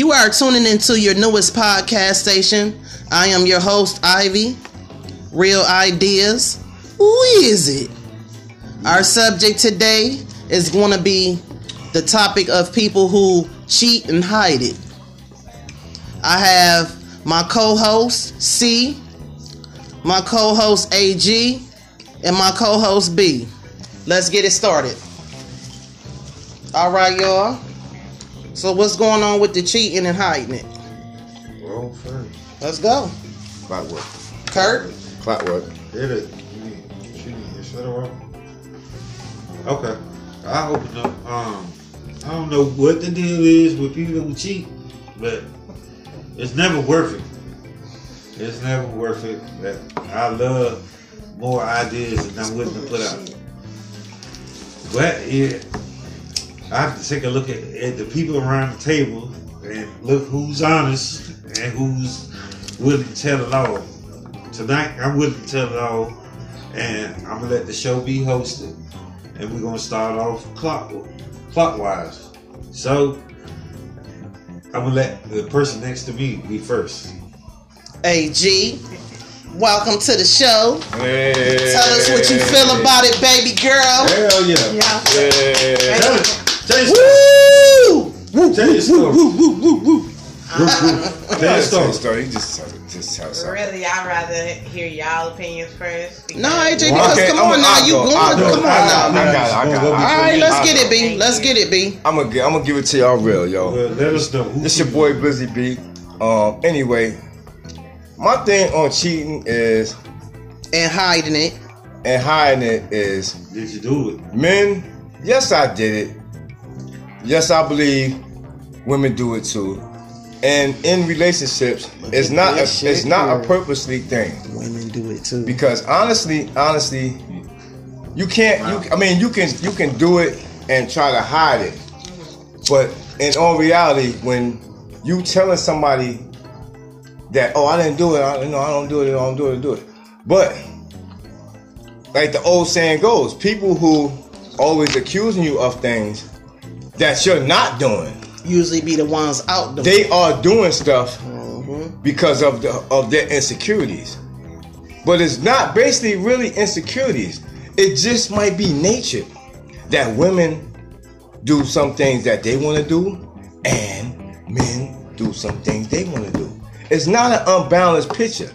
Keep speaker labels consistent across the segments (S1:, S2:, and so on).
S1: You are tuning into your newest podcast station. I am your host, Ivy. Real ideas. Who is it? Our subject today is going to be the topic of people who cheat and hide it. I have my co host, C, my co host, AG, and my co host, B. Let's get it started. All right, y'all. So, what's going on with the cheating and hiding it?
S2: Roll first.
S1: Let's go.
S2: Clockwork.
S1: Kurt?
S2: Clockwork. Hit it. You need, you need to shut her off. Okay. I open up. Um, I don't know what the deal is with people who cheat, but it's never worth it. It's never worth it. But I love more ideas than I'm willing to put out. But yeah, I have to take a look at, at the people around the table and look who's honest and who's willing to tell it all. Tonight, I'm willing to tell it all, and I'm gonna let the show be hosted, and we're gonna start off clock clockwise. So, I'm gonna let the person next to me be first.
S1: AG. Welcome to the show.
S2: Hey.
S1: Tell us what you feel about it, baby girl.
S2: Hell yeah!
S3: Yeah.
S2: Tell it. Tell your
S1: Woo! Woo,
S2: Tell your story.
S1: woo, woo, woo, woo.
S2: Tell your story.
S3: story. You just tell, just tell something.
S4: Really, I'd rather hear y'all opinions first. because-
S1: No, AJ,
S3: Well,
S1: because
S3: okay,
S1: come
S3: I'm
S1: on
S3: a-
S1: now,
S3: I'll
S1: you
S3: go,
S1: going?
S3: I'll go.
S1: Come on
S3: I got it,
S1: now.
S3: I got it, I got it.
S1: All right, let's get it, B.
S4: Thank
S1: Let's
S4: you.
S1: get it, B.
S3: I'm gonna I'm gonna give it to y'all real, yo.
S2: Well, let us know. who
S3: This your
S2: you-
S3: boy Busy B. Um, anyway, my thing on cheating is
S1: And hiding it.
S3: and hiding it is
S2: Did you do it?
S3: men. Yes, I did it. Yes, I believe women do it too. And in relationships, it's not a, it's not a purposely thing.
S1: Women do it too.
S3: because honestly, honestly, you can't. You, I mean, you can you can do it and try to hide it, but in all reality, when you telling somebody that oh I didn't do it, I, you know I don't do it, I don't do it, I do it, but like the old saying goes, people who always accusing you of things that you're not doing,
S1: Usually be the ones out the
S3: they are doing stuff
S1: Mhm.
S3: because of the of their insecurities. But it's not basically really insecurities. It just might be nature that women do some things that they want to do and men do some things they want to do. It's not an unbalanced picture.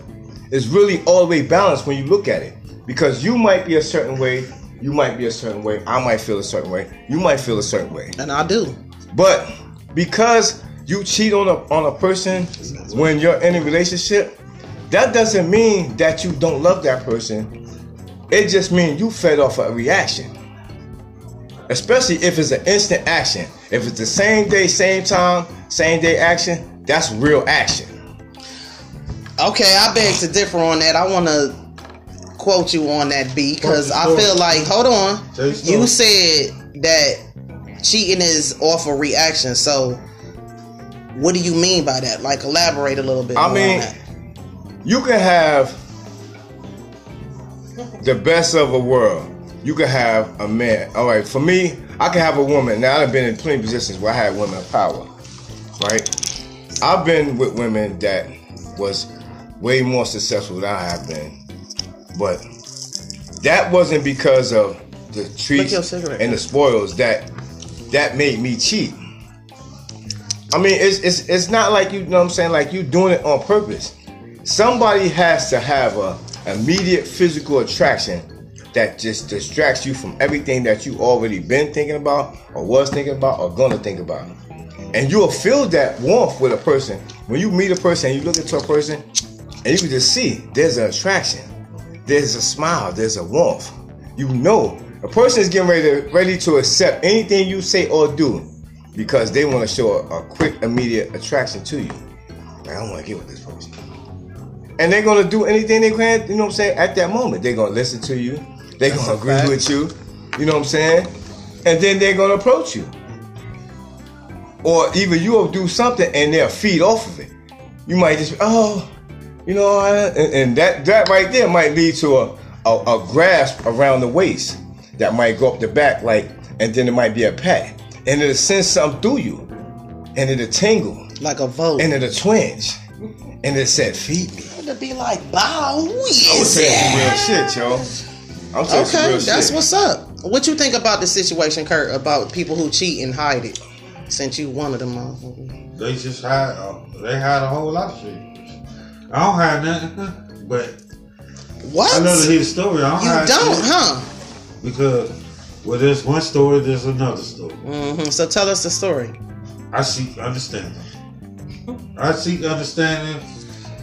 S3: It's really all the way balanced when you look at it. Because you might be a certain way, you might be a certain way, I might feel a certain way, you might feel a certain way.
S1: And I do.
S3: But because you cheat on a on a person when you're in a relationship, that doesn't mean that you don't love that person. It just means you fed off a reaction. Especially if it's an instant action. If it's the same day, same time, same day action, that's real action.
S1: Okay, I beg to differ on that. I want to quote you on that B because I feel like, hold on,
S2: Tell your story.
S1: you said that cheating is off a reaction. So, what do you mean by that? Like, elaborate a little bit.
S3: I mean,
S1: on that.
S3: You can have the best of a world. You can have a man. All right, for me, I can have a woman. Now I've been in plenty of positions where I had women of power, right? I've been with women that was way more successful than I have been, but that wasn't because of the treats and the spoils that that made me cheat. I mean, it's, it's it's not like you, you know what I'm saying, like you doing it on purpose. Somebody has to have a immediate physical attraction that just distracts you from everything that you already been thinking about or was thinking about or gonna think about. And you'll feel that warmth with a person. When you meet a person and you look into a person and you can just see there's an attraction. There's a smile, there's a warmth. You know a person is getting ready to, ready to accept anything you say or do because they want to show a, a quick, immediate attraction to you. Like, I don't want to get with this person. And they're gonna do anything they can, you know what I'm saying, at that moment. They're gonna listen to you, they're gonna agree
S1: fact.
S3: with you, you know what I'm saying? And then they're gonna approach you. Or even you'll do something and they'll feed off of it. You might just, oh, you know, I, and, and that that right there might lead to a, a a grasp around the waist that might go up the back, like, and then it might be a pat, and it'll send something through you, and it'll tingle,
S1: Like a vote.
S3: and it'll twinge, and it said, "Feed me."
S1: It'll be like, bow,
S3: I'm
S1: is
S3: telling you
S1: it?
S3: some real shit, yo. I'm telling you some
S1: Okay,
S3: real
S1: that's
S3: shit.
S1: what's up. What you think about the situation, Kurt, about people who cheat and hide it? Since you one of them motherfuckers.
S2: They just hide. Uh, they hide a whole lot of shit. I don't have nothing, but
S1: What?
S2: I love to hear the story. I don't
S1: you don't,
S2: shit
S1: huh?
S2: because well, there's one story, there's another story.
S1: hmm So tell us the story.
S2: I seek understanding. I seek understanding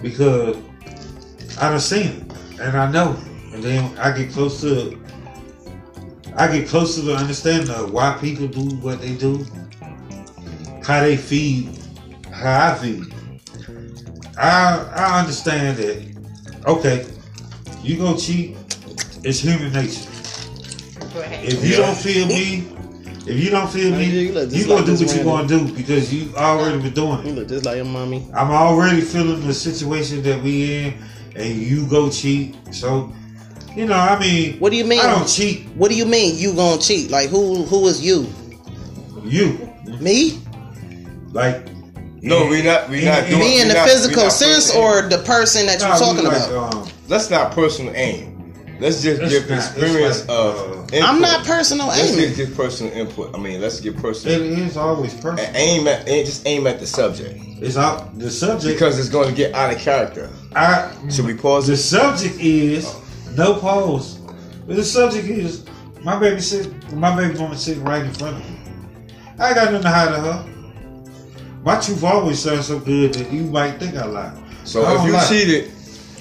S2: because I done seen it and I know, it. and then I get close to. I get close to the understanding of why people do what they do, how they feed, how I feed. I I understand that. Okay, you go cheat. It's human nature. If you
S3: Yeah.
S2: don't feel me, if you don't feel me,
S1: You look
S2: you gonna
S1: like
S2: do what you
S1: man.
S2: gonna do because you already been doing it.
S1: You look just like your mommy.
S2: I'm already feeling the situation that we in, and you go cheat. So, you know, I mean,
S1: What do you mean?
S2: I don't cheat.
S1: What do you mean you gonna cheat? Like who? Who is you?
S2: You
S1: Me?
S2: like
S3: No, we not. We not doing.
S1: Me in the
S3: not-
S1: physical sense, or the person that you're talking
S2: like,
S1: about?
S2: Um,
S3: Let's not personal aim. Let's just
S2: It's
S3: give
S2: not-
S3: experience
S2: like,
S3: of.
S2: uh,
S3: input.
S1: I'm not personal aim.
S3: Let's
S1: aiming.
S3: just give personal input. I mean, let's give personal.
S2: is always personal.
S3: aim at and just aim at the subject
S2: It's out the subject.
S3: because it's going to get out of character.
S2: I
S3: Should we pause
S2: The
S3: this?
S2: subject is no pause. But the subject is my baby sit my baby mama sitting right in front of me. I ain't got nothing to hide to her. My truth always sounds so good that you might think I lie.
S3: So
S2: I
S3: if you
S2: lie.
S3: cheated,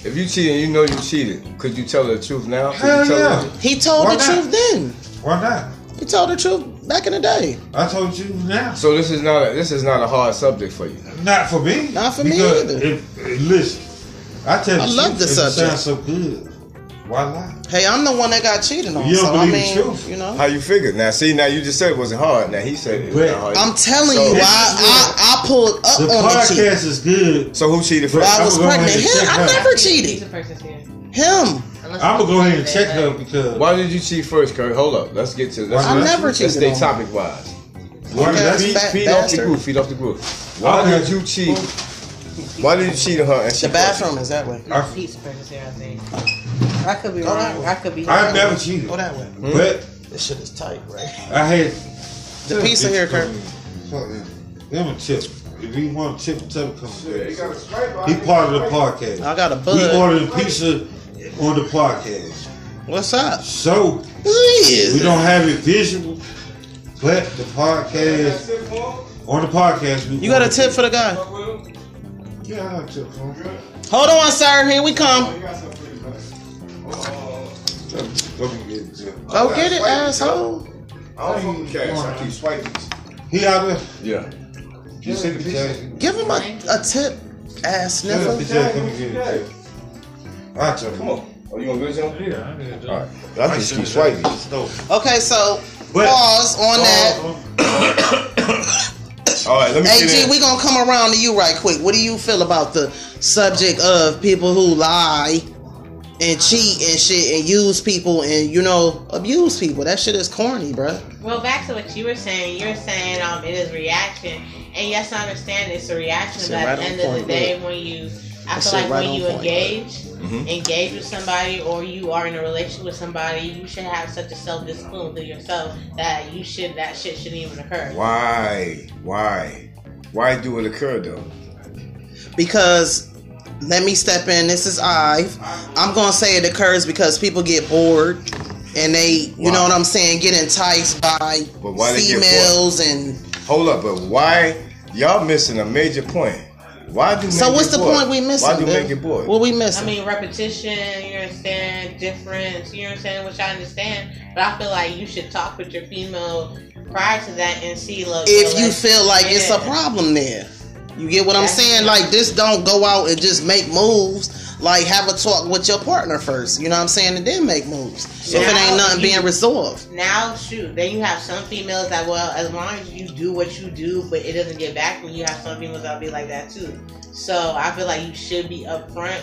S3: if you cheated, and you know you cheated. Could you tell the truth now?
S2: Hell
S3: you tell
S2: yeah.
S3: her?
S1: He told
S2: Why
S1: the
S2: not?
S1: truth then.
S2: Why not?
S1: He told the truth back in the day.
S2: I told you now.
S3: So this is not a, this is not a hard subject for you.
S2: Not for me.
S1: Not for me either.
S2: If, if- listen, I tell
S1: I
S2: the
S1: love
S2: truth,
S1: the
S2: and
S1: subject.
S2: It sounds so good. Why lie?
S1: Hey, I'm the one that got cheated on.
S2: You don't
S1: so I
S2: believe the
S1: mean,
S2: truth.
S1: you know.
S3: How you figured? Now see, now you just said it wasn't hard. Now he said it was hard.
S1: I'm telling
S3: So-
S1: you, I, I I pulled up
S2: The
S1: on the
S2: podcast is good.
S3: So who cheated
S2: But
S3: first?
S1: I was
S2: I'm gonna go
S1: pregnant. Him, I
S2: her.
S1: never cheated.
S4: the person's here.
S1: Him.
S2: I'm gonna go ahead and check
S4: say
S2: her because
S3: Why did you cheat first, Kurt? Hold up. Let's get to. Let's,
S2: I
S3: let's-
S1: never
S3: Let's
S1: cheated
S3: stay topic wise.
S2: Why
S1: Okay,
S2: did I
S1: that's.
S3: Feed off the
S1: bastard.
S3: group. Feed off the group. Why
S2: Okay.
S3: did you cheat? Why did you cheat on her? And she
S1: The bathroom is that way.
S2: I,
S4: He's the person's here, I think. I could be
S1: Go that
S4: wrong.
S1: way.
S4: I could be
S2: I
S4: wrong.
S2: never cheated,
S1: Go that way.
S2: but hmm?
S1: This shit is tight, right?
S2: I had
S1: The pizza here, Kurt.
S2: Fuck him. Give him a tip. If you want a tip, tell him come. He part of the podcast.
S1: I got a
S2: We
S1: bud.
S2: ordered a pizza on the podcast,
S1: What's up?
S2: so we
S1: it?
S2: don't have it visual, but the podcast on the podcast. We
S1: You got a tip for the guy?
S2: Yeah, I got a tip for him.
S1: Hold on, sir. Here we come.
S2: Go and get a tip.
S1: Go get it, asshole.
S3: I don't even with cash. I keep swiping.
S2: He out there.
S3: Yeah.
S2: You see the picture?
S1: Give him a, a tip, ass
S2: Tell
S1: sniffer.
S2: the. Come and get a tip. I tell him.
S3: Come on. Oh, you gonna get it?
S2: Yeah, I need
S3: All right. I just keep swiping.
S1: Okay, so
S2: But-
S1: pause on that.
S3: All right. Let me get
S1: AG,
S3: in.
S1: we gonna come around to you right quick. What do you feel about the subject of people who lie and cheat and shit and use people and you know abuse people? That shit is corny, bruh.
S4: Well, back to what you were saying. You're saying um, it is reaction, and yes, I understand it's a reaction.
S1: Shit
S4: But at the
S1: on
S4: end of the day, when you, I
S1: That
S4: feel like
S1: right
S4: when you
S1: point.
S4: engage,
S3: Mhm.
S4: engage with somebody, or you are in a relationship with somebody, you should have such a self discipline within yourself that you should that shit shouldn't even occur.
S3: Why? Why? Why do it occur though?
S1: Because let me step in. This is Ive. I'm gonna say it occurs because people get bored and they, you know what I'm saying, get enticed by
S3: But why they get bored?
S1: females and.
S3: Hold up, but why? Y'all missing a major point. Why do men
S1: So what's the
S3: bored?
S1: point we missing?
S3: Why do
S1: Bill?
S3: men get bored?
S1: What we missing?
S4: I mean, repetition, you understand, difference, you understand, which I understand. But I feel like you should talk with your female prior to that and see, look.
S1: if
S4: well,
S1: you feel like it's a problem there. You get what I'm saying? Like this don't go out and just make moves. Like have a talk with your partner first. You know what I'm saying? And then make moves. if it ain't nothing
S4: you-
S1: being resolved.
S4: Now, shoot, then you have some females that, well, as long as you do what you do, but it doesn't get back when you, you have some females that'll be like that too. So I feel like you should be upfront.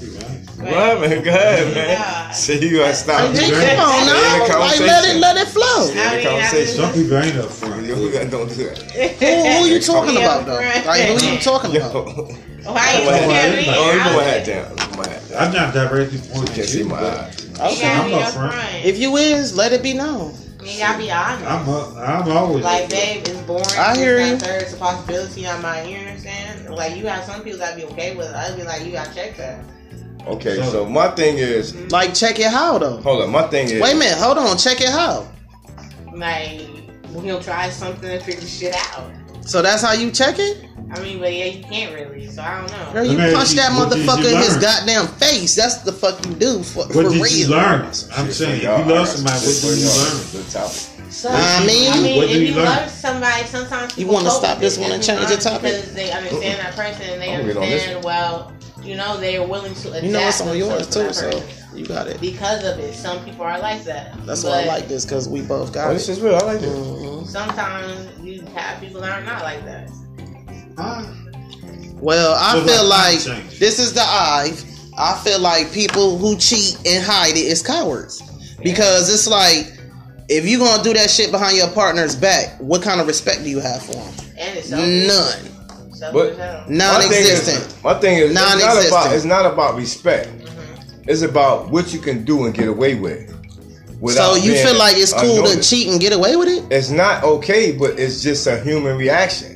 S2: Man.
S3: What happened? Go ahead, man.
S4: Yeah.
S3: See, you gotta stop.
S1: Hey,
S3: You
S1: come
S3: gotta-
S1: on
S3: in the
S1: now. Like, let
S3: conversation.
S1: it let it flow.
S3: Yeah,
S4: I
S3: the
S4: mean, I
S3: conversation.
S2: Some people ain't up front.
S3: Yeah, we gotta- don't do that.
S1: Who, who you talking about though?
S4: right.
S1: Like who you talking
S3: Yo.
S1: about?
S4: Why you
S3: Oh,
S4: looking at me?
S3: you put my
S4: I
S3: hat
S4: was-
S3: down. Put my hat down.
S2: I'm not directly
S3: You
S2: pointing
S3: can't
S2: at
S3: see
S2: you,
S3: my eyes.
S1: Okay.
S2: I'm
S4: be
S2: up
S4: up
S2: front.
S4: front.
S1: If you is, let it be known.
S4: You gotta be honest.
S2: I'm up, I'm always
S4: Like, babe, it's boring.
S1: I hear
S4: This,
S1: you.
S4: that, It's a possibility on my you understand? Like, you have some people that be okay with it. Others be like, you gotta check that.
S3: Okay, so my thing is,
S1: Like check it how though.
S3: hold on. My thing is,
S1: Wait a minute, hold on, check it how.
S4: Like, he'll try something and figure shit out.
S1: So that's how you check it?
S4: I mean, but yeah, you can't really, so I don't know.
S1: Girl, you
S2: Let me
S1: punch that
S2: you, what did you
S1: motherfucker in his goddamn face. That's the fuck you do for, for
S2: What did
S1: real.
S2: you learn? I'm
S3: Shit,
S2: saying, if
S3: y'all,
S2: you
S3: I
S2: love
S3: got
S2: somebody, what
S3: for
S2: do you
S3: y'all.
S2: learn?
S3: Good topic.
S4: So,
S1: I mean-
S4: I mean,
S2: What
S4: if you,
S2: you
S4: love somebody, sometimes
S1: You wanna stop
S4: with
S1: this
S4: it
S1: one and change the topic?
S4: Because they understand that person and they
S3: I'm gonna get
S4: understand, well, you know, they are willing to adapt.
S1: You know it's on yours too, so you got it.
S4: Because of it, some people are like that.
S1: That's
S4: but
S1: why I like this because we both
S3: Oh,
S1: got
S3: this is real. I like this.
S1: Mhm.
S4: Sometimes you have people that are not like that.
S2: Huh?
S1: Well, I
S2: So,
S1: feel
S2: like,
S1: like
S2: change.
S1: this is the I. I feel like people who cheat and hide it is cowards because it's like if you're gonna do that shit behind your partner's back, what kind of respect do you have for him?
S4: And it's.
S1: None,
S4: Selfish
S3: But-
S4: as hell.
S3: My thing
S1: non-existent.
S3: is, my thing is, it's not about. It's not about respect.
S4: Mhm.
S3: It's about what you can do and get away with.
S1: So you feel like it's cool to cheat and get away with it?
S3: It's not okay, but it's just a human reaction.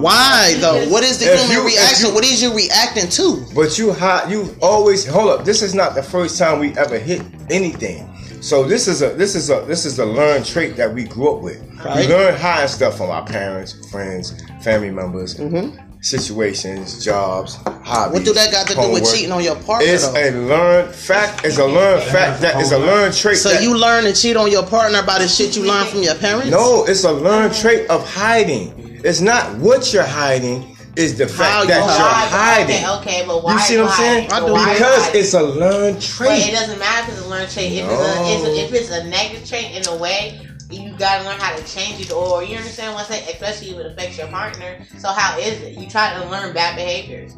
S1: Why though? What is the
S3: If
S1: human
S3: you-
S1: reaction?
S3: you-
S1: what is you reacting to?
S3: But you hide. You always hold up. This is not the first time we ever hit anything. So this is a this is a this is a learned trait that we grew up with.
S1: Right.
S3: We learn hiding stuff from our parents, friends, family members,
S1: Mhm.
S3: situations, jobs, hobbies.
S1: What do that got to do with cheating on your partner?
S3: It's
S1: though?
S3: a learned fact. It's a learned fact that is a learned trait.
S1: So you learn to cheat on your partner by the shit you learned from your parents?
S3: No, it's a learned trait of hiding. It's not what you're hiding. It's the fact
S1: How you
S3: that
S1: hide.
S3: you're hiding.
S4: Okay, okay, but why?
S3: You see what I'm saying?
S1: I do.
S4: Why
S3: Because it's a learned
S4: But it doesn't matter if it's a learned trait. If,
S3: No.
S4: it's a, it's a, if it's a negative trait in a way, you gotta learn how to change it. Or you understand what I'm saying? Especially if it affects your partner. So how is it? You try to learn bad behaviors.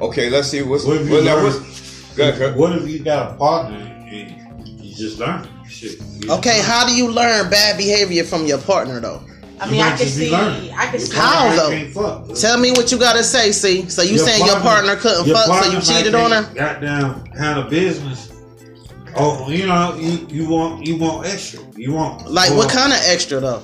S3: Okay, let's see what's
S2: What if you
S3: well, now
S2: learn-
S3: what's Go ahead,
S2: What if you got a partner and you just learn shit?
S1: Okay,
S2: learn.
S1: how do you learn bad behavior from your partner though?
S4: I mean, I can see.
S2: learning.
S4: I can see.
S1: How,
S2: You
S1: though?
S2: can't fuck.
S1: Tell me what you gotta say, see. So you
S2: Your
S1: saying your partner couldn't
S2: your
S1: fuck, so you cheated on her?
S2: can't Goddamn handle business. Oh, you know, you, you want you want extra. You want
S1: Like
S2: more,
S1: what kind of extra though?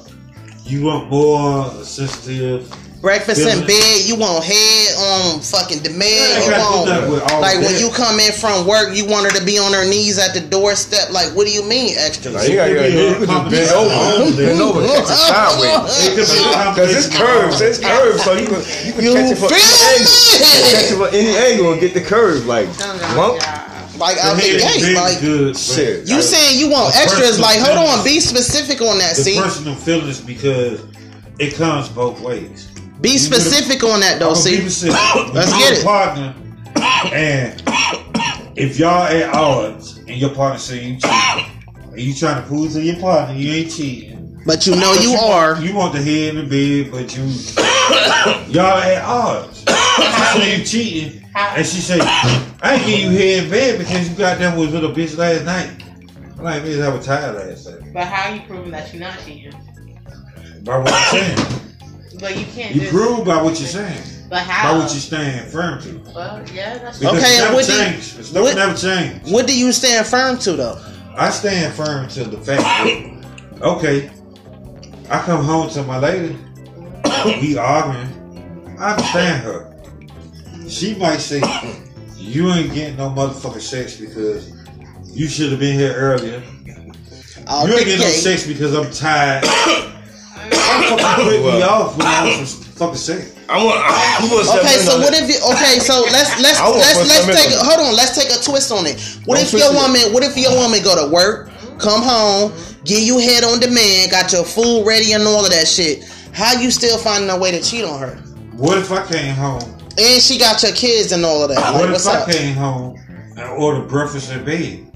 S2: You want more sensitive.
S1: Breakfast in bed, you want head on fucking the
S2: Yeah,
S1: bed,
S2: I
S1: you
S2: gotta do that
S1: want like when you come in from work, you want her to be on her knees at the doorstep. Like, what do you mean extra?
S3: Now, you, got, you, got, you, can just bend over, bend over, catch it sideways.
S2: It could be a
S3: Because it's curves, it's curves, so you can you can
S1: You
S3: catch it from any angle. Catch it from any angle and get the curve like
S4: Oh, my
S3: lump.
S4: God.
S1: Like out the
S2: head
S1: gate, like
S2: good, but
S3: Shit.
S1: you saying you want extras? Like, hold on, be specific on that.
S2: Scene the
S1: See,
S2: personal feelings because it comes both ways.
S1: Be specific on that though.
S2: I'm
S1: See,
S2: be specific.
S1: Let's get it.
S2: partner, and if y'all at odds and your partner say you cheating, and you trying to prove to your partner you ain't cheating,
S1: but you know
S2: but
S1: you
S2: want-
S1: are.
S2: You want the head in the bed, but you y'all at odds. She say you cheating, and she say I ain't getting you head in bed because you got them with a little bitch last night. I'm like, bitch, I was tired last night.
S4: But how are you proving that you're not cheating?
S2: By what I'm saying,
S4: But you can't.
S2: you prove by what you're saying,
S4: But
S2: by what you stand firm to.
S4: Well, yeah, that's
S2: Because
S1: Okay,
S2: it never
S1: what do you-
S2: It's never,
S1: what-
S2: never changed.
S1: What do you stand firm to though?
S2: I stand firm to the fact that, okay, I come home to my lady, we arguing, I understand her. She might say, you ain't getting no motherfucking sex because you should have been here earlier.
S1: Oh,
S2: you ain't getting no sex because I'm tired. Fucking put me
S3: Well.
S2: off when I was fucking sex.
S3: I want. I want to
S1: Okay, so what if you? Okay, so let's let's let's let's take.
S3: amendment.
S1: Hold on, let's take a twist on it. What
S3: Don't
S1: if your
S3: twist it.
S1: woman? What if your woman go to work, come home, get you head on demand, got your food ready and all of that shit? How you still finding a way to cheat on her?
S2: What if I came home?
S1: And she got your kids and all of that. Like,
S2: What if I
S1: up?
S2: came home and ordered breakfast in bed?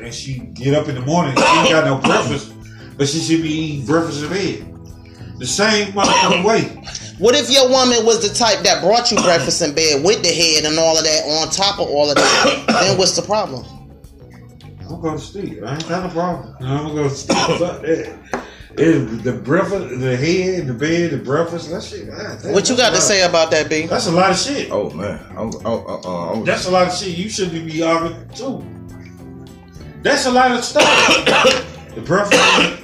S2: And she get up in the morning, she ain't got no breakfast, but she should be eating breakfast in bed. The same motherfucking way.
S1: What if your woman was the type that brought you breakfast in bed with the head and all of that on top of all of that? then what's the problem?
S2: I'm gonna sleep. I ain't got a problem. I'm gonna sleep. Fuck that. It, the breakfast, the head, the bed, the breakfast. That shit. God, damn,
S1: What you got to
S2: lot-
S1: say about that, B?
S2: That's a lot of shit.
S3: Oh man, I'm, I'm, uh, uh, I'm, I'm,
S2: That's a lot of shit. You should be arguing too. That's a lot of stuff. the breakfast,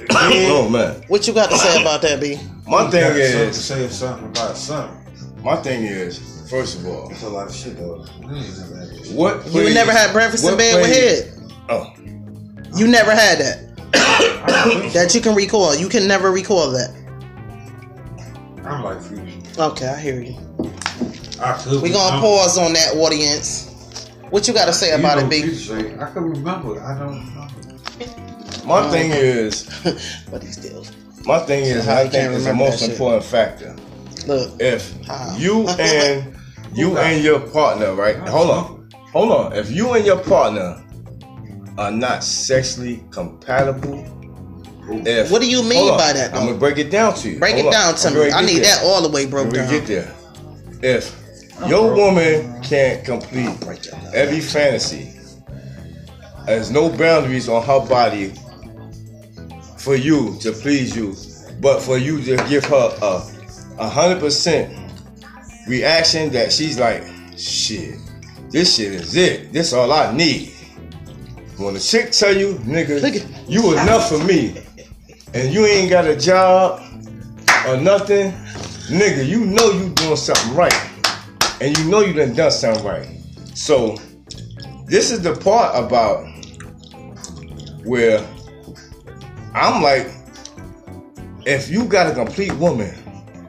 S3: oh man.
S1: What you got to say about that, B?
S3: My
S2: You
S3: thing
S2: got something to
S3: is,
S2: say something about something.
S3: my thing is, first of all,
S2: That's a lot of shit though. I ain't never had that shit.
S3: what
S1: You never had breakfast in
S3: what
S1: bed with
S3: plays-
S1: head.
S3: Oh,
S1: You never had that.
S2: I don't think so.
S1: That you can recall. You can never recall that.
S2: I'm like you.
S1: Okay, I hear you.
S2: I could.
S1: We gonna
S2: I'm-
S1: pause on that audience. What you got to say
S2: you
S1: about
S2: know
S1: it, B?
S2: what you say. I can remember. I don't know.
S3: Um, my thing is,
S1: but he still
S3: my thing is,
S1: How
S3: I think
S1: can't
S3: is the most
S1: that shit?
S3: important factor.
S1: look.
S3: If
S1: How?
S3: you and you
S2: Who
S3: and your partner, right? Hold on, hold on. If you and your partner are not sexually compatible, if
S1: What do you mean
S3: hold on,
S1: by that,
S3: I'm gonna break it down to you.
S1: Break
S3: Hold
S1: it
S3: on.
S1: down to
S3: I'm
S1: me. I need
S3: there.
S1: that all the way broke
S3: When we
S1: down.
S3: get there, if your woman can't complete
S1: Break that down.
S3: every fantasy, there's no boundaries on her body for you to please you, but for you to give her a a hundred percent reaction that she's like, shit, this shit is it. This all I need. When a chick tell you, nigga, you enough for me, and you ain't got a job or nothing, nigga, you know you doing something right, and you know you done done something right. So this is the part about where I'm like, if you got a complete woman,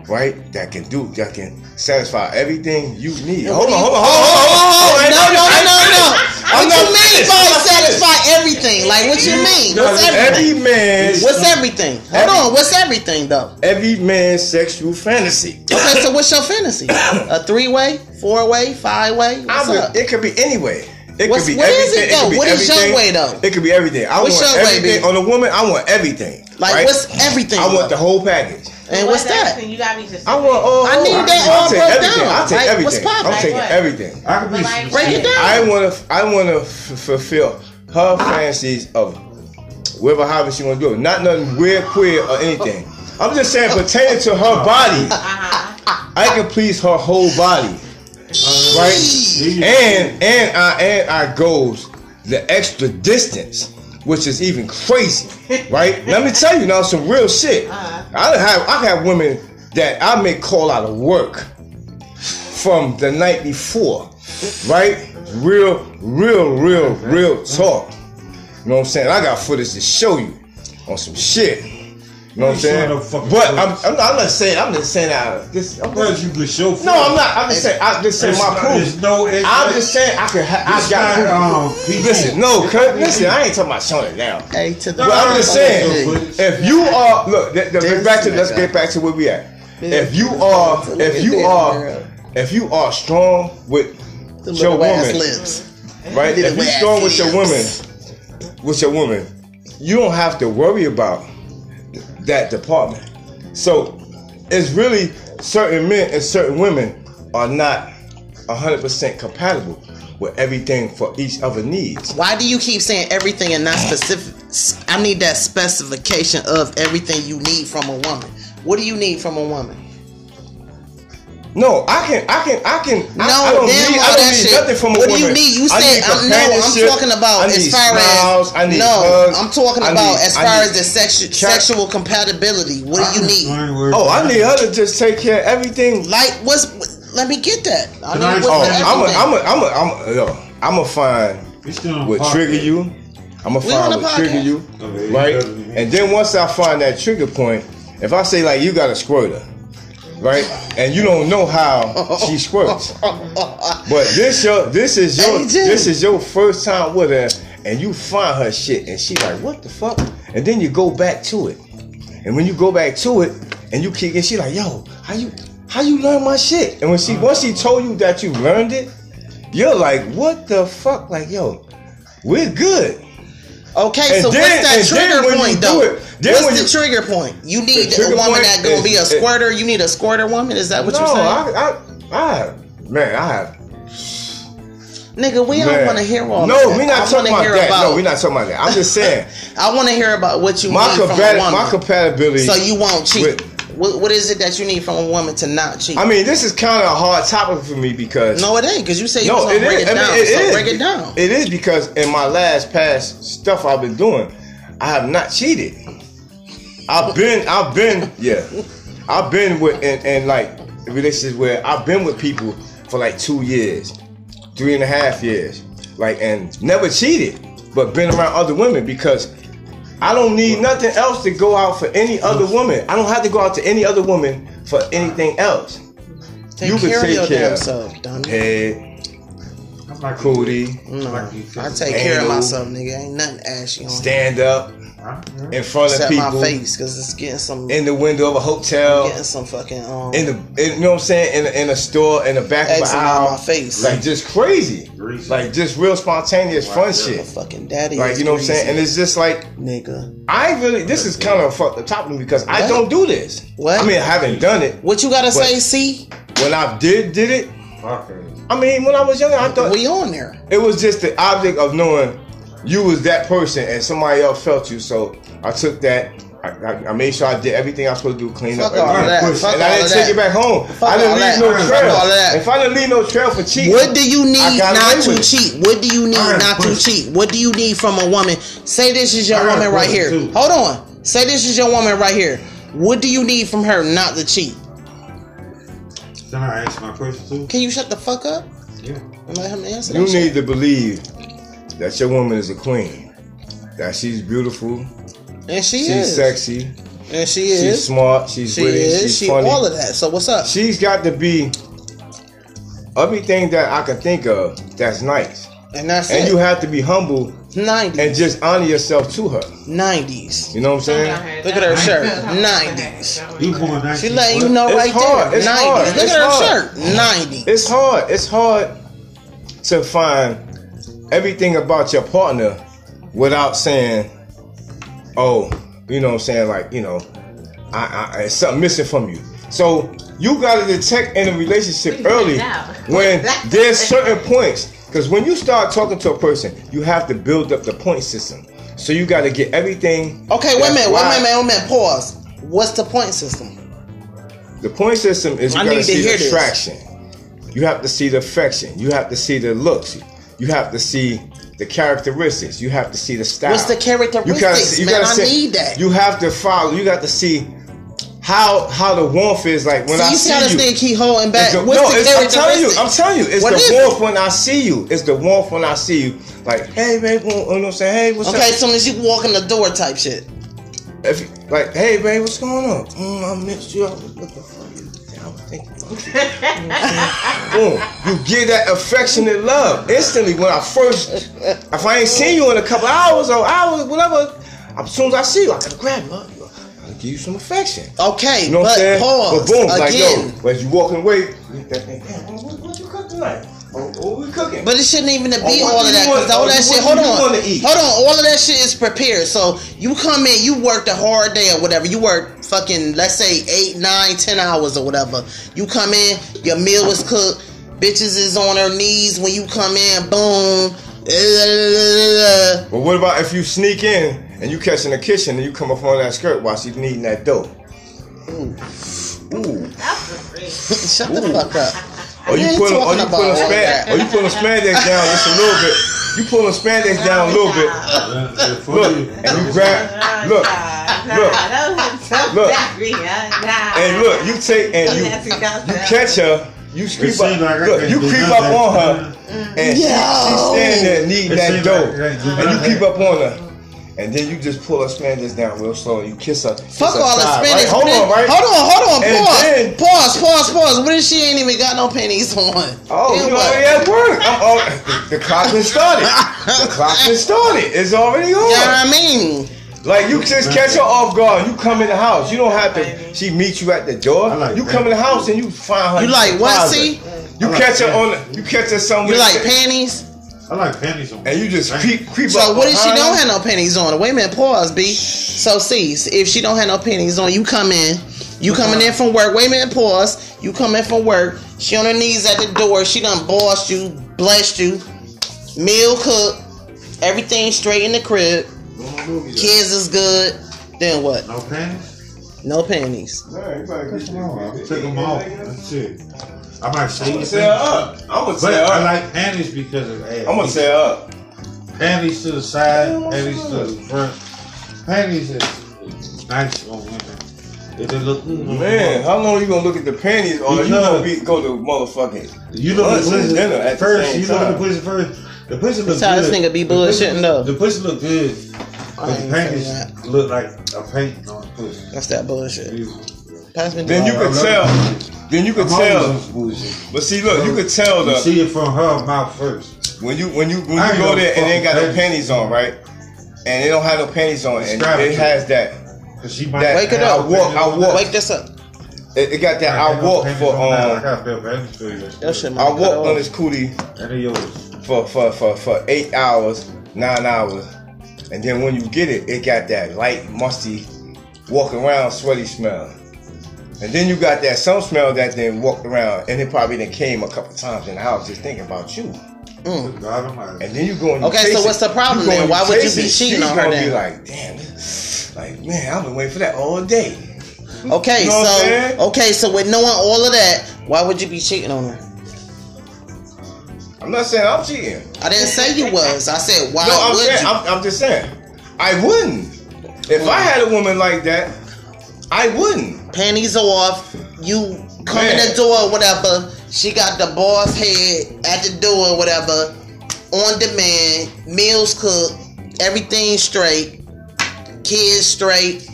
S3: right, that can do, that can satisfy everything you need. Hold on, hold on, hold on, hold on, hold on.
S1: No, no, no, no, no. What you mean by satisfy everything? Like what you mean? What's
S3: Every
S1: everything?
S3: man,
S1: What's everything? Hold on. What's everything though?
S3: every man's sexual fantasy.
S1: Okay, so what's your fantasy? A three way, four way, five way? What's
S3: I'm-
S1: up?
S3: it could be anyway. It
S1: What's-
S3: could be
S1: what is
S3: everything.
S1: it, though?
S3: could be
S1: What is your
S3: everything.
S1: way, though?
S3: It could be everything. I
S1: What's
S3: want
S1: your way,
S3: on a woman. I want everything.
S1: Like
S3: right?
S1: what's everything?
S3: I want the whole package.
S1: And what's that?
S4: You got me just.
S3: I want all.
S1: I need that all
S3: take
S1: broke
S3: everything.
S1: down.
S3: I'll take
S1: Like, what's
S3: everything. I'm
S1: poppin'?
S3: taking
S4: what?
S3: everything.
S2: I could be
S4: But like-
S1: Break it down.
S3: I want to. I want to f- fulfill her fantasies of whatever however she want to do. Not nothing weird, queer, or anything. I'm just saying pertaining to her body.
S4: Uh.
S3: I can please her whole body, right? And and I and I goes the extra distance, which is even crazy, right? Let me tell you now some real shit.
S4: Uh-huh.
S3: I have I have women that I may call out of work from the night before, right? Real, real, real, real talk. You know what I'm saying? I got footage to show you on some shit. You know what I'm saying?
S2: no
S3: But I'm. I'm, not, I'm not saying I'm just saying out this. I'm
S2: But you could show.
S3: no, I'm not. I'm just saying. I'm just saying my proof.
S2: There's no.
S3: I'm
S2: like-
S3: just saying I could. Ha- I got.
S2: not,
S3: proof.
S2: um,
S3: listen, no, Kurt. Listen, I ain't talking about showing it now.
S1: Hey, to the
S3: But I'm just saying, if you are look, th- th-
S1: This
S3: back to let's get back to where we at. If you are, if you are, if you are strong with
S1: the
S3: your woman,
S1: lips.
S3: right? If you're strong with your woman, with your woman, you don't have to worry about that department. So it's really certain men and certain women are not 100% compatible with everything for each other needs.
S1: Why do you keep saying everything and not specific? I need that specification of everything you need from a woman. What do you need from a woman?
S3: No, I can, I can, I can.
S1: No,
S3: I, I don't
S1: damn
S3: need,
S1: all
S3: I don't
S1: that
S3: need
S1: shit.
S3: nothing from a
S1: what do you need? You
S3: I
S1: said
S3: need
S1: I'm, no. I'm talking about
S3: I
S1: as far
S3: smiles.
S1: as
S3: I need
S1: no.
S3: hugs.
S1: I'm talking
S3: I
S1: about
S3: need-
S1: as far as the sexu-
S3: chat.
S1: sexual compatibility. What do you need?
S2: Oh, I ain't worried
S3: Oh, I need her to just take care of everything.
S1: Like what's? Let me get that. I
S2: Can I-
S1: need
S3: Oh,
S1: what's
S3: I'm a,
S1: everything.
S3: I'm a, I'm a, I'm a, yo, I'm a find
S2: We
S3: what trigger you. I'm gonna find
S1: the
S3: what trigger you, right?
S2: better than me.
S3: And then once I find that trigger point, if I say like you got a squirter, right, and you don't know how she squirts, but this your this is your
S1: Jim.
S3: this is your first time with her, and you find her shit, and she like what the fuck, and then you go back to it, and when you go back to it, and you kick it, she like yo, how you how you learn my shit, and when she uh-huh. once she told you that you learned it, you're like what the fuck, like yo, we're good.
S1: Okay,
S3: And
S1: so
S3: then,
S1: what's that trigger point though?
S3: it,
S1: What's the
S3: you-
S1: trigger point? You need a woman that gonna be a
S3: is-
S1: squirter. You need a squirter woman. Is that what
S3: no,
S1: you're saying?
S3: I, I, I have, man, I have.
S1: Nigga, we don't want to hear all
S3: No,
S1: that.
S3: we're not
S1: I
S3: talking about
S1: hear
S3: that.
S1: About,
S3: no, we're not talking about that. I'm just saying
S1: I want to hear about what you
S3: my
S1: need from a woman.
S3: my compatibility.
S1: so you won't cheat.
S3: with-
S1: what, what is it that you need from a woman to not cheat?
S3: I mean, this is kind of a hard topic for me because
S1: no, it ain't because you say you
S3: No, it
S1: break
S3: is.
S1: it
S3: I mean,
S1: down.
S3: it
S1: so
S3: is.
S1: break it down.
S3: It is because in my last past stuff I've been doing, I have not cheated. I've been, I've been, yeah, I've been with and, and like relationships where I've been with people for like two years, three and a half years, like and never cheated, but been around other women because I don't need nothing else to go out for any other woman. I don't have to go out to any other woman for anything else.
S1: Take
S3: you can
S1: care of
S3: take
S1: your
S3: care
S1: damn
S3: of-
S1: self, dummy.
S3: Head,
S2: I'm like
S3: cootie,
S1: No,
S2: you
S1: I
S2: it.
S1: take care of
S3: Anal.
S1: myself, nigga. Ain't nothing ashy on here.
S3: stand up
S2: Huh? Yeah.
S3: in front of
S1: except
S3: people
S1: my face because it's getting some
S3: in the window of a hotel,
S1: getting some fucking um
S3: in the in, you know what I'm saying, in, a- in a store, in the back of
S1: eczema
S3: an
S1: on my face.
S3: like just crazy,
S2: Greasy.
S3: like just real spontaneous
S2: Wow.
S3: fun
S2: Yeah.
S1: The
S3: shit.
S1: fucking daddy.
S3: Like you know what I'm saying, and it's just like
S1: nigga.
S3: I really. This is kind of fucked up topic because I don't do this.
S1: What?
S3: I mean, I haven't done it.
S1: What you gotta say? See,
S3: When I did did it,
S2: Fuck it.
S3: I mean, when I was younger, I thought
S1: we on there.
S3: it was just the object of knowing you was that person and somebody else felt you. So I took that. I, I, I made sure I did everything I was supposed to do, clean
S1: Fuck
S3: up
S1: all
S3: everything.
S1: that.
S2: push.
S1: Fuck
S3: and
S1: all
S3: I didn't take
S1: that.
S3: it back home.
S1: Fuck
S3: I didn't leave
S1: that.
S3: no trail.
S1: all that.
S3: If I didn't leave no trail for cheating,
S1: What do you need not to cheat? What do you need
S2: I got
S1: not to cheat? What do you need from a woman? Say this is your
S2: I
S1: woman right here.
S2: too.
S1: Hold on. Say this is your woman right here. What do you need from her not to cheat?
S2: Can I ask my question too?
S1: Can you shut the fuck up
S2: Yeah.
S1: and let him answer?
S3: you
S1: that shit?
S3: need to believe that your woman is a queen. That she's beautiful,
S1: and she is.
S3: she's
S1: is,
S3: sexy,
S1: and she is.
S3: she's smart, she's
S1: she
S3: witty,
S1: is,
S3: she's
S1: she
S3: funny.
S1: all of that. So what's up?
S3: She's got to be everything that I can think of that's nice.
S1: And that's
S3: And
S1: it.
S3: you have to be humble
S1: Nineties,
S3: and just honor yourself to her.
S1: nineties.
S3: You know what I'm saying?
S1: Look at her shirt. 90s.
S2: You born 19.
S1: She letting you know
S3: It's
S1: right
S3: hard.
S1: there.
S3: It's
S1: Nineties.
S3: hard.
S1: Look
S3: It's
S1: at her
S3: hard.
S1: shirt. Nineties.
S3: It's hard. It's hard to find everything about your partner without saying, "Oh, you know what I'm saying?" Like, you know, I, I, it's something missing from you. So you got to detect in a relationship
S4: What do you
S3: early when there's certain points. Because when you start talking to a person, you have to build up the point system. So you got to get everything.
S1: Okay, wait a minute, wait a minute, wait a minute, pause. What's the point system?
S3: The point system is you
S1: I
S3: gotta
S1: need to
S3: see
S1: hear
S3: the
S1: this.
S3: attraction. You have to see the affection. You have to see the looks. You have to see the characteristics. You have to see the style.
S1: What's the characteristics,
S3: You gotta see- you
S1: man?
S3: gotta
S1: I
S3: see-
S1: need that.
S3: You have to follow. You got to see how how the warmth is like when
S1: So
S3: I
S1: you
S3: see
S1: see how this
S3: you.
S1: thing keep holding back?
S3: The-
S1: What's
S3: no,
S1: the
S3: I'm telling you. I'm telling you, it's
S1: What
S3: the
S1: it?
S3: warmth when I see you. It's the warmth when I see you. Like, hey, babe, you know what I'm saying? Hey, what's
S1: Okay,
S3: up?
S1: as soon as you walk in the door type shit.
S3: If like, hey, babe, what's going on? Mm, I missed you. About you. Boom. You give that affectionate love instantly when I first. If I ain't seen you in a couple hours or hours, whatever, as soon as I see you, I gotta grab you. I gotta give you some affection.
S1: Okay,
S3: You know what I'm
S1: but
S3: saying?
S1: pause
S3: but boom, like
S1: again.
S3: yo, as you walking away, you hit that thing. Damn, what, what you cook tonight? Oh, what we cooking?
S1: But it shouldn't even be
S3: Oh,
S1: all of that because all
S3: oh,
S1: that shit. Hold on, hold on. All of that shit is prepared. So you come in, you worked a hard day or whatever. You work fucking let's say eight, nine, ten hours or whatever. You come in, your meal is cooked. Bitches is on her knees when you come in. Boom.
S3: But what about if you sneak in and you catch in the kitchen and you come up on that skirt while she's kneading that dough? Ooh. Ooh.
S4: That's the freak.
S1: Shut the fuck up.
S3: Or you
S1: ain't
S3: put them, or you
S1: about
S3: put them span, or you put them spandex down just a little bit. You pull them spandex down a little bit. Look, and you grab. Look, look, look. and look. You take and you you catch her. You creep up.
S2: like
S3: Look, you creep up on her, and she's standing there kneading
S2: It
S3: that
S2: seems
S3: dough,
S2: like I can't do
S3: and you
S2: nothing.
S3: creep up on her. And then you just pull her spandex down real slow and you kiss her. kiss
S1: Fuck
S3: her
S1: all the
S3: side,
S1: Spanish.
S3: Right? Hold on, right?
S1: Hold on, hold on. Pause.
S3: then-
S1: pause, pause, pause. What if she ain't even got no pennies on?
S3: Oh,
S1: Then
S3: you
S1: what?
S3: already at work. I'm the, the clock been started. The clock been started. It's already on.
S1: You know what I mean?
S3: Like you just catch her off guard. You come in the house. You don't have to. She meet you at the door.
S2: Like
S3: you come in the house and you find her.
S1: You like what, see?
S3: You catch her on. The, you catch her somewhere.
S1: You like panties?
S2: I like panties on.
S3: and you just creep creep
S1: So
S3: up
S1: what if she
S3: behind
S1: don't have no panties on? Wait a minute, pause, B. So see, if she don't have no panties on, you come in, you coming in from work. Wait a minute, pause. You come in from work. She on her knees at the door. She done bossed you, blessed you, meal cooked, everything straight in the crib. Kids is good. Then what?
S2: No panties?
S1: No panties.
S3: Man, you better get
S2: I took them off. That's it. I might
S3: I'm
S2: say
S3: gonna say her up. I'm gonna
S2: But
S3: say her
S2: I like panties because of ass.
S3: I'm gonna say her up.
S2: panties to the side, panties to the front. Panties is nice on women. If they look
S3: Man, how long are you gonna look at the panties or you
S2: Because-
S3: gonna be, go to motherfucking
S2: You look at the
S3: and
S2: pussy
S3: dinner at the
S2: first.
S3: same
S2: You look at the
S3: time.
S2: pussy first. The pussy look
S1: That's how
S2: good.
S1: this nigga be bullshitting, though.
S2: The pussy look good. But the panties look like a paint on the pussy.
S1: That's that bullshit.
S2: You-
S1: Pass me the
S3: Then you could tell. Then you could tell.
S2: on some bullshit.
S3: But see, look, you could tell
S2: You
S3: the
S2: see it from her mouth first.
S3: when you when you when you go there and they got no panties on, right? And they don't have no panties on, and
S2: it
S3: it has that.
S2: Cause she might
S3: That-
S1: Wake it up.
S2: a
S3: Walk- I walk.
S1: Wake this up.
S3: It, it got that.
S2: I
S3: I
S2: ain't no
S3: walk for
S2: on. I
S3: um.
S2: got bare panties for you.
S1: That shit
S3: I
S1: might cut
S3: walked on this cootie
S2: And they yours.
S3: for for for for eight hours, nine hours, and then when you get it, it got that light musty, walk around sweaty smell. And then you got that some smell that then walked around, and it probably then came a couple times in the house just thinking about you.
S1: Mm.
S2: God
S3: And then you go and you
S1: Okay, so what's the problem then? Why would you be cheating on her then?
S3: Be like, damn, this- like man, I've been waiting for that all day.
S1: Okay,
S3: You know
S1: so okay, so with knowing all of that, why would you be cheating on her?
S3: I'm not saying I'm cheating.
S1: I didn't say you was. I said why
S3: no, I'm
S1: would
S3: saying
S1: you?
S3: I'm, I'm just saying I wouldn't. If I had a woman like that, I wouldn't.
S1: Panties are off, you come in the door, whatever. She got the boss head at the door, whatever. On demand, meals cooked, everything straight, kids straight.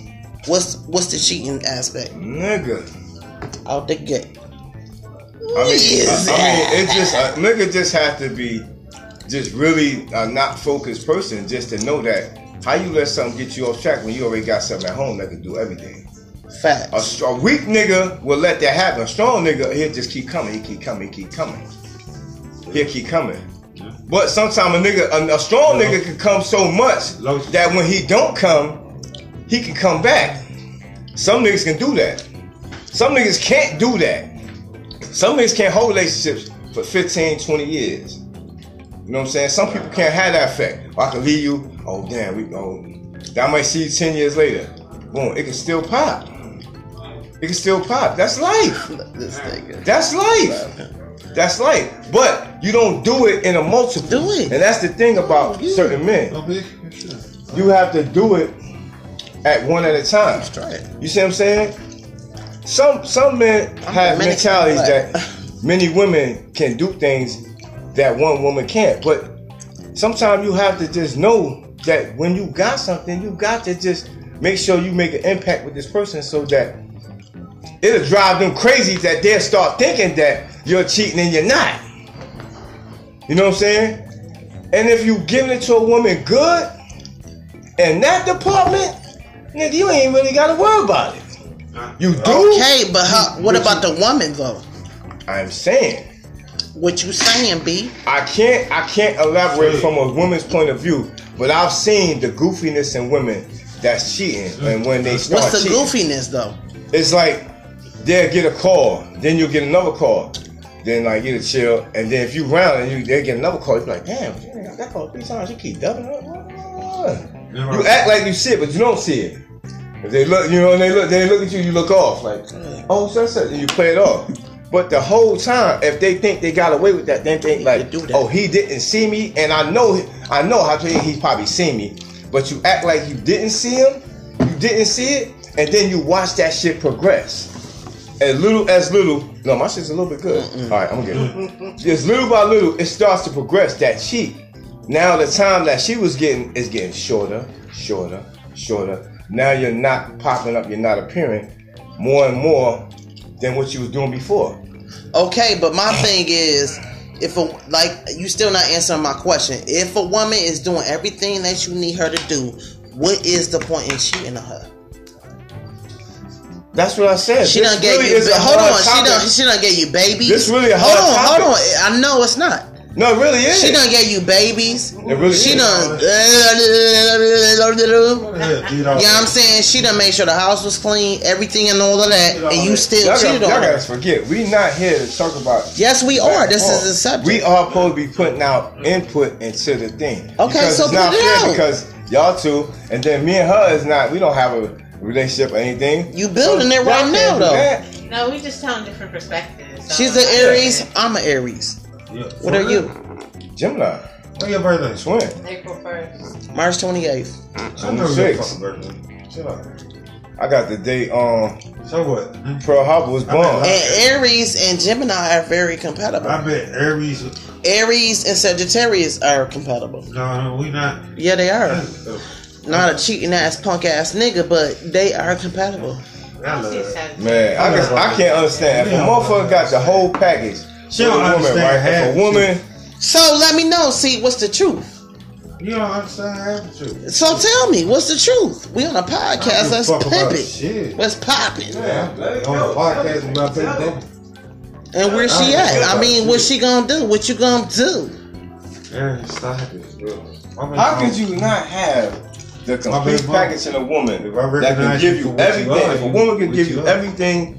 S1: What's what's the cheating aspect?
S3: Nigga.
S1: Out the gate.
S3: I mean,
S1: Yes.
S3: I, I mean, it just a nigga just have to be just really a not focused person just to know that how you let something get you off track when you already got something at home that can do everything. A,
S1: Facts.
S3: str- a weak nigga will let that happen. A strong nigga, he'll just keep coming. He keep coming. He keep coming. He'll keep coming. But sometimes a nigga, a, a strong nigga can come so much that when he don't come, he can come back. Some niggas can do that. Some niggas can't do that. Some niggas can't hold relationships for 15, 20 years. You know what I'm saying? Some people can't have that effect. Oh, I can leave you. Oh damn, we oh, I might see you 10 years later. Boom, it can still pop. It can still pop. That's life.
S1: This nigga.
S3: That's life. That's life. But you don't do it in a multiple.
S1: Do it.
S3: And that's the thing about oh, certain men.
S2: Oh, no big.
S3: You have to do it at one at a time.
S1: Straight.
S3: You see what I'm saying? Some some men have mentalities that many women can do things that one woman can't. But sometimes you have to just know that when you got something, you got to just make sure you make an impact with this person so that it'll drive them crazy that they'll start thinking that you're cheating and you're not. You know what I'm saying? And if you giving it to a woman good in that department, nigga, you ain't really gotta worry about it. You do?
S1: Okay, but how, what about the woman though?
S3: I'm saying.
S1: What you saying, B?
S3: I can't I can't elaborate from a woman's point of view, but I've seen the goofiness in women that's cheating and when they start
S1: What's the
S3: cheating.
S1: goofiness though?
S3: It's like they'll get a call, then you'll get another call. Then like you to chill, and then if you round and you they get another call, you be like, damn, ain't got that call three times, you keep doubling up. You act like you see it, but you don't see it. If they look, you know, and they look, they look at you, you look off like, oh, so so, and you play it off. But the whole time, if they think they got away with that, then they think like, oh, he didn't see me, and I know, I know how he he's probably seen me, but you act like you didn't see him, you didn't see it, and then you watch that shit progress. As little as little, no, my shit's a little bit good. All right, I'm gonna get it. Just little by little, it starts to progress. That cheat. Now the time that she was getting is getting shorter, shorter, shorter. Now you're not popping up, you're not appearing more and more than what you was doing before.
S1: Okay, but my thing is, if a like you still not answering my question. If a woman is doing everything that you need her to do, what is the point in cheating on her?
S3: That's what I said.
S1: She
S3: This
S1: done gave
S3: really
S1: you.
S3: is
S1: Hold
S3: hard
S1: on, she
S3: topic.
S1: done. She done gave you babies.
S3: This really a
S1: hold on,
S3: topic.
S1: hold on. I know it's not.
S3: No, it really is.
S1: She done gave you babies.
S3: It really
S1: She
S3: is.
S1: done. You
S2: the hell, dude, all
S1: know what I'm saying? She done made sure the house was clean, everything and all of that, and you still
S3: Y'all, got,
S1: cheated
S3: y'all
S1: on
S3: gotta forget, we not here to talk about.
S1: Yes, we are. This is the subject.
S3: We are supposed to be putting out input into the thing.
S1: Okay,
S3: Because
S1: so
S3: it's not
S1: put it
S3: fair
S1: out.
S3: because y'all two, and then me and her is not. We don't have a relationship or anything.
S1: You building it
S3: y'all
S1: right
S3: can't
S1: now, though.
S3: that.
S4: No, we just telling different perspectives. So
S1: She's an Aries. I'm an Aries.
S2: Yeah,
S1: What
S2: for
S1: are
S2: real?
S1: you?
S3: Gemini,
S2: When your birthday?
S3: When?
S4: April first.
S1: March 28th.
S2: I know your birthday. Chill out.
S3: I got the date on um,
S2: So what?
S3: Pearl Harbor was born.
S1: And Aries and Gemini are very compatible.
S2: I bet Aries.
S1: Aries and Sagittarius are compatible.
S2: No, no, we not.
S1: Yeah, they are.
S2: I
S1: Not a cheating ass punk ass nigga, but they are compatible.
S2: love.
S3: Man, I guess I can't understand. If a motherfucker got the whole package,
S2: She
S3: with
S2: don't
S3: a woman,
S2: understand
S3: right?
S2: half
S3: If a woman,
S1: So let me know. See, what's the truth?
S2: You don't understand half the truth.
S1: So tell me, what's the truth? We on a podcast.
S2: don't
S1: Let's
S2: fuck
S1: pimp
S2: about
S1: it.
S2: Shit.
S1: Let's pop.
S2: Yeah, on the podcast about that.
S1: And where she at? I mean, what she gonna do? What you gonna do?
S2: Aaron, stop it, bro.
S3: How could you not have the complete package in a woman that can give
S2: you
S3: you
S2: for you
S3: everything? If a woman can give
S2: you
S3: you everything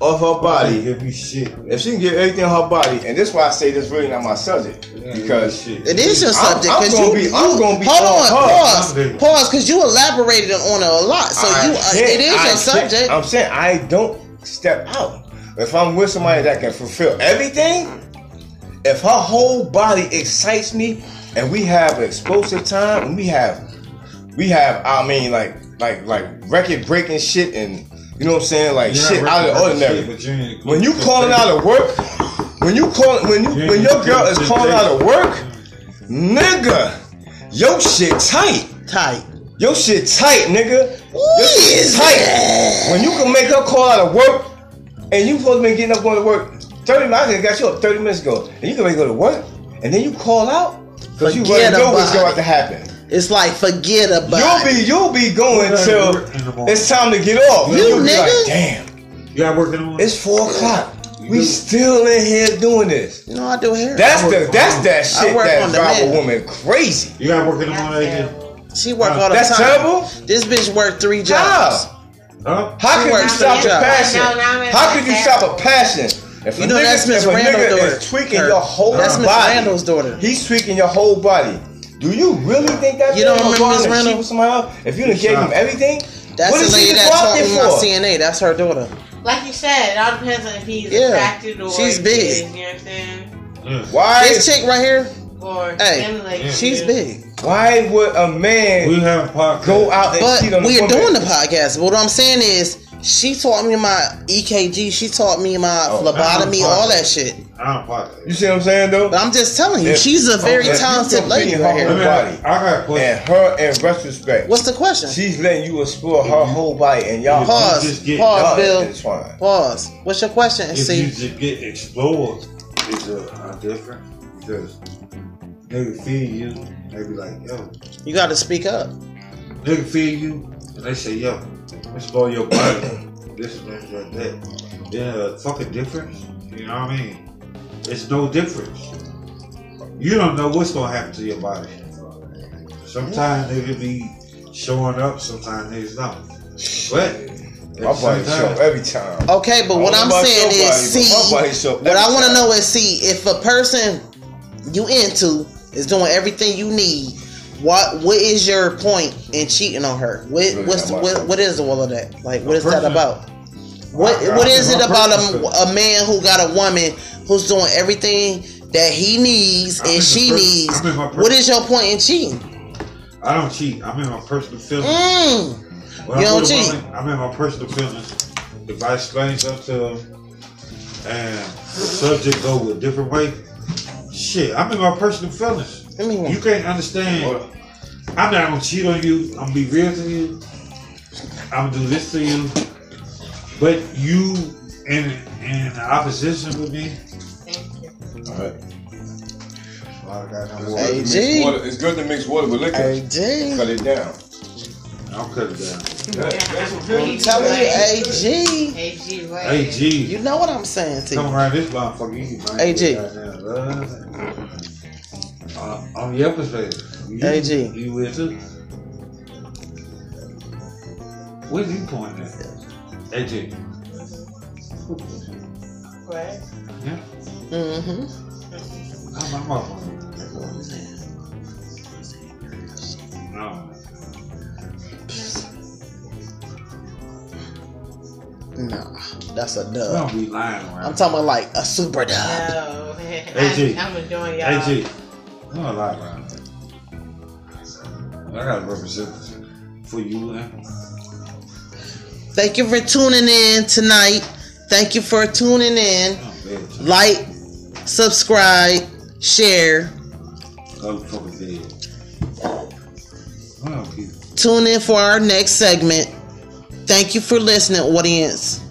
S3: of her body,
S2: give me shit.
S3: if she can give everything of her body, and this is why I say this really not my subject because
S2: shit.
S1: It is your
S3: I'm-
S1: subject
S3: I'm
S1: because
S3: gonna
S1: you,
S3: be-
S1: you
S3: I'm gonna be
S1: hold
S3: on
S1: on,
S3: her.
S1: pause,
S2: I'm
S1: pause, because you elaborated on it a lot. So
S3: I
S1: you, uh, it is
S3: I
S1: your
S3: can't-
S1: subject.
S3: I'm saying I don't step out. If I'm with somebody that can fulfill everything, if her whole body excites me, and we have explosive time, and we have, we have, I mean, like, like, like record breaking shit, and you know what I'm saying, like
S2: You're
S3: shit out of the ordinary.
S2: shit, but you ain't-
S3: When you calling out of work, when you call, when you, when your girl is calling out of work, nigga, your shit tight.
S1: Tight.
S3: Your shit tight, nigga. Your shit
S1: is
S3: tight. When you can make her call out of work, and you supposed to be getting up going to work 30 minutes, I got you up 30 minutes ago, and you can make go to work, and then you call out, because you
S1: Forget
S3: already know what's
S1: about
S3: going to happen.
S1: It's like forget about
S3: You'll be you'll be going till
S2: gotta work in the morning.
S3: it's time to get off.
S1: You
S3: you'll be
S1: nigga.
S3: like, damn,
S2: You got work in the morning?
S3: it's four o'clock. We still in here doing this.
S1: You know I do hair.
S3: That's the that's
S2: on-
S3: that
S1: I
S3: shit
S1: work
S3: that
S1: on
S3: drive a woman crazy.
S2: You got work in the
S4: That's
S2: morning, AJ?
S4: terrible.
S1: she work all the
S3: That's
S1: time.
S3: terrible.
S1: This bitch worked three
S3: How?
S1: jobs.
S2: Huh?
S3: How
S1: She
S3: could you stop a passion?
S4: No, no, I'm
S3: How could you stop a passion? If
S1: You
S3: a
S1: know
S3: nigga,
S1: that's Miss
S3: if
S1: Randall's daughter.
S3: tweaking
S1: Her-
S3: your whole
S1: That's Miss Randall's daughter.
S3: he's tweaking your whole body. Do you really think that
S1: You
S3: man
S1: don't
S3: will
S1: remember Miss
S3: and
S1: Randall?
S3: cheat with somebody else? If you done
S2: Good
S3: gave him everything,
S1: That's
S3: what
S1: the lady that
S3: go out
S1: taught me my? CNA. That's her daughter.
S4: Like you said, it all depends on if he's
S1: Yeah.
S4: attracted or
S1: She's
S4: if
S1: big.
S4: he is, you know what I'm saying?
S2: Yeah.
S3: Why?
S1: This chick right here,
S4: Or
S1: Hey,
S4: stimulate mm.
S2: yeah.
S1: she's big.
S3: Why would a man
S2: We have a podcast.
S3: go out and
S1: But
S3: cheat on a
S1: we're
S3: woman?
S1: doing the podcast. What I'm saying is, she taught me my EKG. She taught me my
S3: Oh,
S1: phlebotomy, all that shit.
S2: I don't podcast.
S3: You see what I'm saying though?
S1: But I'm just telling you,
S3: If-
S1: she's a very
S3: if
S1: talented lady
S3: feed
S1: right
S3: her
S1: here.
S3: Body.
S2: I got a question.
S3: And her, in retrospect,
S1: What's the question?
S3: she's letting you explore her whole body, and y'all
S1: Pause.
S2: just get
S1: Pause,
S3: y'all
S1: Bill.
S3: intertwined.
S1: Pause. What's your question?
S2: if
S1: See,
S2: you just get explored, is a, a different because nigga feed you, they be like, yo,
S1: you got to speak up.
S2: nigga feed you, and they say, yo, explore your body, this and that, that, that. Yeah, a fucking difference. You know what I mean? It's no difference. You don't know what's gonna happen to your body. Sometimes nigga be showing up, sometimes niggas don't. But at
S3: My
S2: the
S3: body show
S2: time,
S3: every time.
S1: Okay, but what
S3: I
S1: I'm
S3: don't know about
S1: saying is,
S3: body,
S1: see,
S3: my body show
S1: what I want to
S3: time.
S1: know is, see, if a person you into is doing everything you need, what what is your point in cheating on her? What
S3: Really
S1: what's
S3: not my
S1: what,
S3: point.
S1: what is all of that? Like, what
S2: A
S1: that about? What
S2: I- I
S1: what is it about a, a man who got a woman who's doing everything that he needs
S2: I'm
S1: and she
S2: per-
S1: needs?
S2: I'm in my per-
S1: What is your point in cheating?
S2: I don't cheat. I'm in my personal feelings.
S1: Mm.
S2: When
S1: You
S2: I'm
S1: don't cheat.
S2: woman, I'm in my personal feelings. If I explain something to them and the subject go a different way, shit, I'm in my personal feelings.
S1: I mean,
S2: You can't understand. I'm not gonna cheat on you. I'm gonna be real to you. I'm gonna do this to you. But you in in opposition with me.
S3: Alright.
S2: Well, I
S1: Hey,
S2: water.
S3: It's good to mix water with liquor.
S1: hey, G.
S3: Cut it down.
S2: I I'll cut it down.
S1: I'm telling you, AG.
S4: AG, what?
S2: Hey, G.
S1: You know what I'm saying to you.
S2: Come
S1: you.
S2: around this motherfucker. You might
S1: AG.
S2: Get goddamn, uh, on your perspective. You,
S1: AG.
S2: You with too? Where you pointing at? AG.
S4: What?
S2: Yeah.
S1: Mm-hmm.
S2: I'm my motherfucker. No.
S1: Nah, that's a dub.
S2: don't be lying around.
S1: I'm talking about like a super dub.
S4: No.
S2: AG.
S4: I'm, I'm enjoying y'all.
S2: AG. We don't lie around. I gotta represent for you and
S1: Thank you for tuning in tonight. Thank you for tuning in.
S2: Oh, I'm.
S1: Like, subscribe, share.
S2: Go fucking dead. Well, keep
S1: Tune in for our next segment. Thank you for listening, audience.